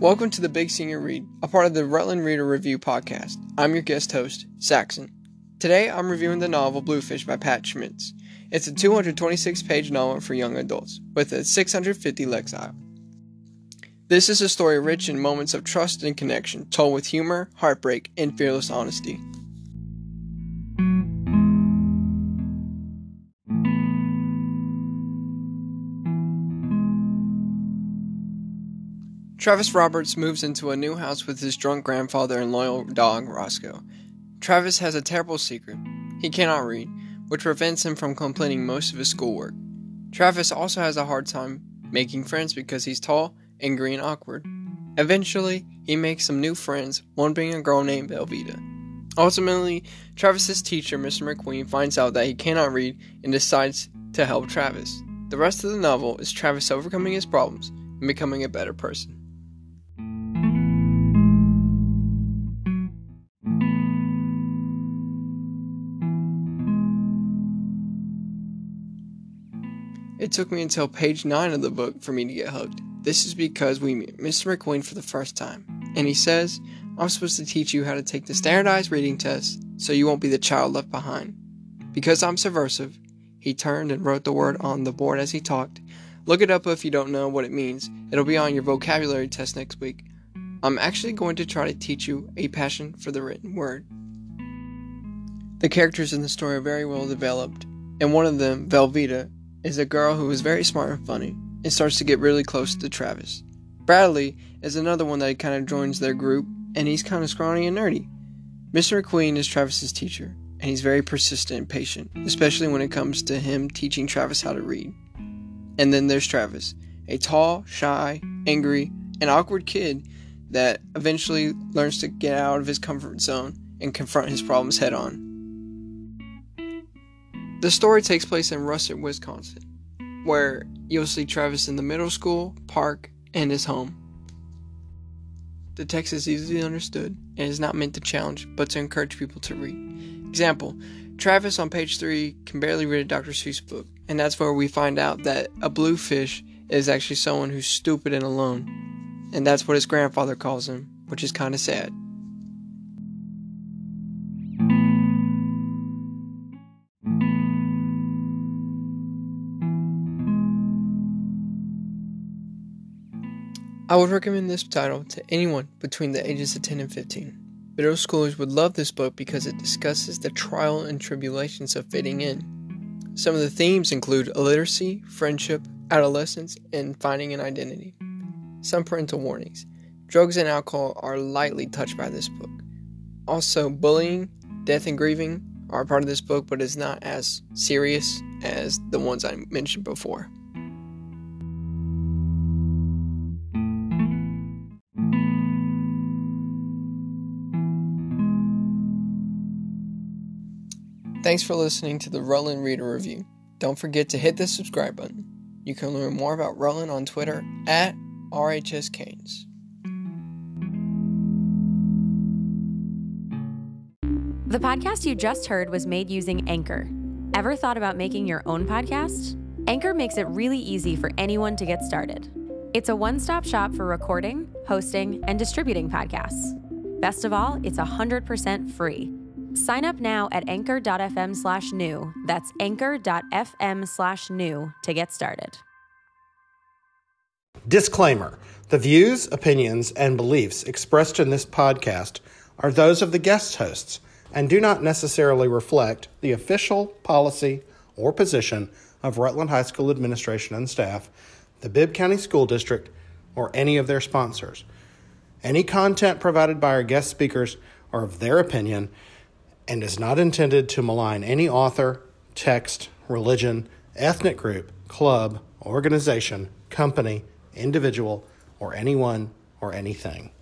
Welcome to the Big Senior Read, a part of the Rutland Reader Review podcast. I'm your guest host, Saxon. Today I'm reviewing the novel Bluefish by Pat Schmatz. It's a 226 page novel for young adults, with a 650 lexile. This is a story rich in moments of trust and connection, told with humor, heartbreak, and fearless honesty. Travis Roberts moves into a new house with his drunk grandfather and loyal dog, Roscoe. Travis has a terrible secret. He cannot read, which prevents him from completing most of his schoolwork. Travis also has a hard time making friends because he's tall, angry, and awkward. Eventually, he makes some new friends, one being a girl named Velveeta. Ultimately, Travis's teacher, Mr. McQueen, finds out that he cannot read and decides to help Travis. The rest of the novel is Travis overcoming his problems and becoming a better person. It took me until page 9 of the book for me to get hooked. This is because we meet Mr. McQueen for the first time, and he says, I'm supposed to teach you how to take the standardized reading test so you won't be the child left behind. Because I'm subversive, he turned and wrote the word on the board as he talked. Look it up if you don't know what it means. It'll be on your vocabulary test next week. I'm actually going to try to teach you a passion for the written word. The characters in the story are very well developed, and one of them, Velveeta, is a girl who is very smart and funny and starts to get really close to Travis. Bradley is another one that kind of joins their group and he's kind of scrawny and nerdy. Mr. McQueen is Travis's teacher and he's very persistent and patient, especially when it comes to him teaching Travis how to read. And then there's Travis, a tall, shy, angry, and awkward kid that eventually learns to get out of his comfort zone and confront his problems head on. The story takes place in Russet, Wisconsin, where you'll see Travis in the middle school, park, and his home. The text is easily understood and is not meant to challenge, but to encourage people to read. Example Travis on page 3 can barely read a Dr. Seuss book, and that's where we find out that a bluefish is actually someone who's stupid and alone. And that's what his grandfather calls him, which is kind of sad. I would recommend this title to anyone between the ages of 10 and 15. Middle schoolers would love this book because it discusses the trial and tribulations of fitting in. Some of the themes include illiteracy, friendship, adolescence, and finding an identity. Some parental warnings. Drugs and alcohol are lightly touched by this book. Also, bullying, death, and grieving are part of this book, but is not as serious as the ones I mentioned before. Thanks for listening to the Rutland Reader Review. Don't forget to hit the subscribe button. You can learn more about Rutland on Twitter at RHS Canes. The podcast you just heard was made using Anchor. Ever thought about making your own podcast? Anchor makes it really easy for anyone to get started. It's a one stop shop for recording, hosting, and distributing podcasts. Best of all, it's 100% free. Sign up now at anchor.fm slash new. That's anchor.fm slash new to get started. Disclaimer The views, opinions, and beliefs expressed in this podcast are those of the guest hosts and do not necessarily reflect the official policy or position of Rutland High School administration and staff, the Bibb County School District, or any of their sponsors. Any content provided by our guest speakers are of their opinion and is not intended to malign any author, text, religion, ethnic group, club, organization, company, individual, or anyone or anything.